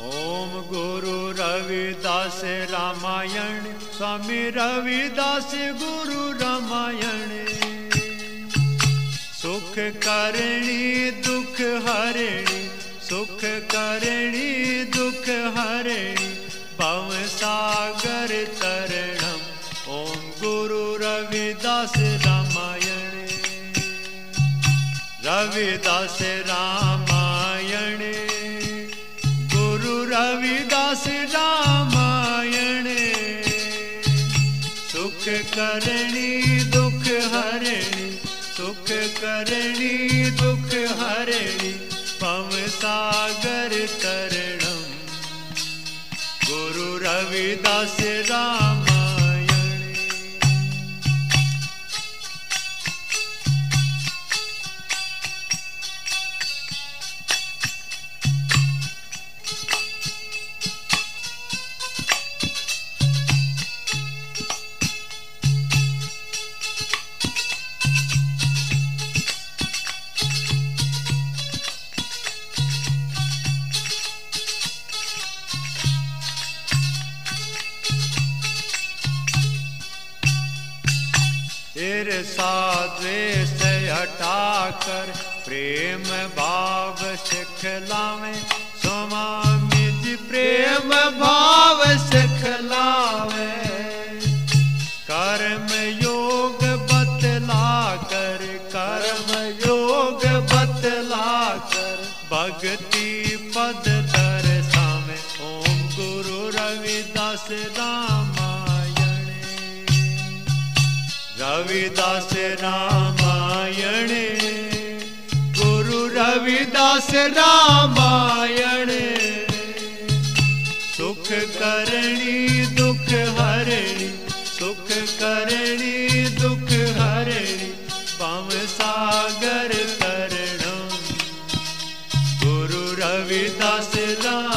ओम गुरु रविदास रामायण, स्वामी रविदास गुरु रामायण। सुख करणी, दुख हरणी, सुख करणी, दुख हरणी, भव सागर तरणम। ओम गुरु रविदास रामायण। रविदास रामायण सुख करणी दुख हरणी सुख करणी दुख हरणी पम सागर तरणम। गुरु रविदास रामायण ईर्षा द्वेष हटाकर प्रेम भाव सिखलावे, स्वामी जी प्रेम भाव सिखलावे। कर्म योग बतला कर, कर्म योग बतला कर, भक्ति पद दर्शावे ओम गुरु रविदास रामायण रविदास रामायण, गुरु रविदास रामायण। सुख करणी, दुख हरणी, सुख करणी, दुख हरणी पव सागर तरणम। गुरु रविदास रामायण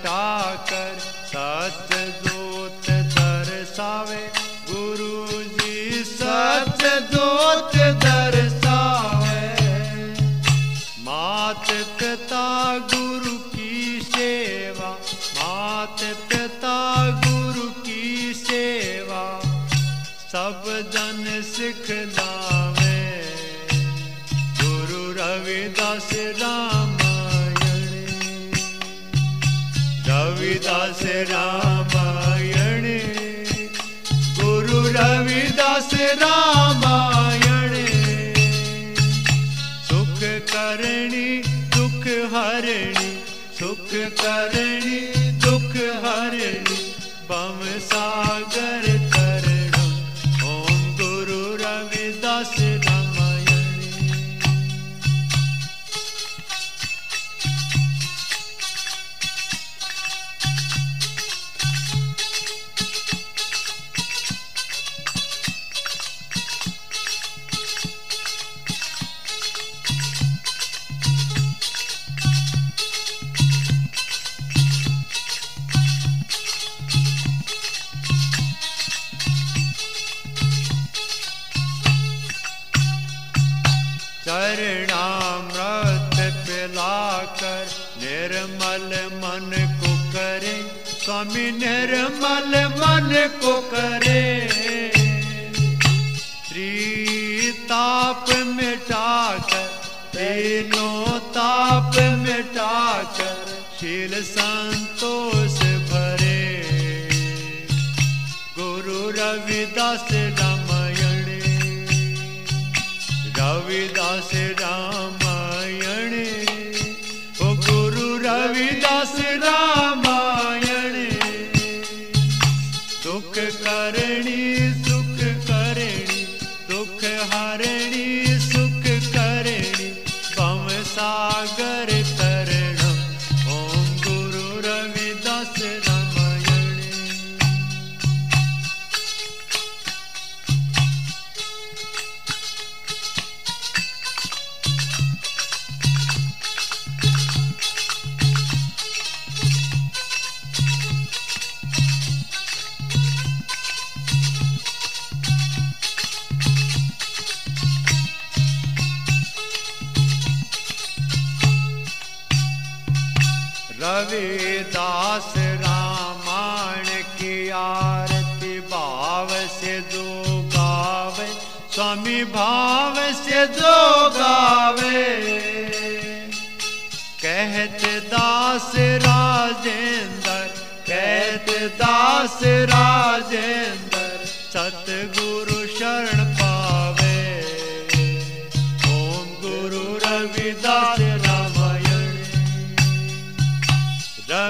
मिटाकर सच जोत दर्शावे। गुरु जी सच जोत दर्शावे। मात पिता गुरु की सेवा मात पिता गुरु की सेवा, सब जन सिखलावे गुरु रविदास रामायण रामायण गुरु रविदास रामायण। सुख करणी दुख हरणी सुख करणी दुख हरणी बम सागर चरणामृत पिलाकर निर्मल मन को करे, स्वामी निर्मल मन को करे। त्रिताप मिटाकर तीनों ताप मिटाकर शील संतोष भरे। गुरु रविदास रामायण रविदास रामायण रविदास रामायण की आरती भाव से जो गावे, स्वामी भाव से जो गावे। कहत दास राजेंद्र, कहत दास राजेंद्र, सतगुरु शरण पावे। ओम गुरु रविदास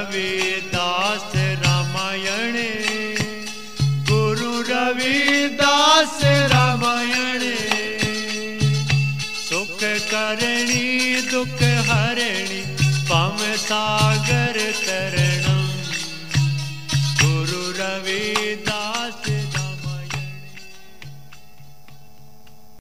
रविदास रामायणे। गुरु रविदास रामायणे। सुख करणी दुख हरणी पम सागर सागरणा गुरु रविदास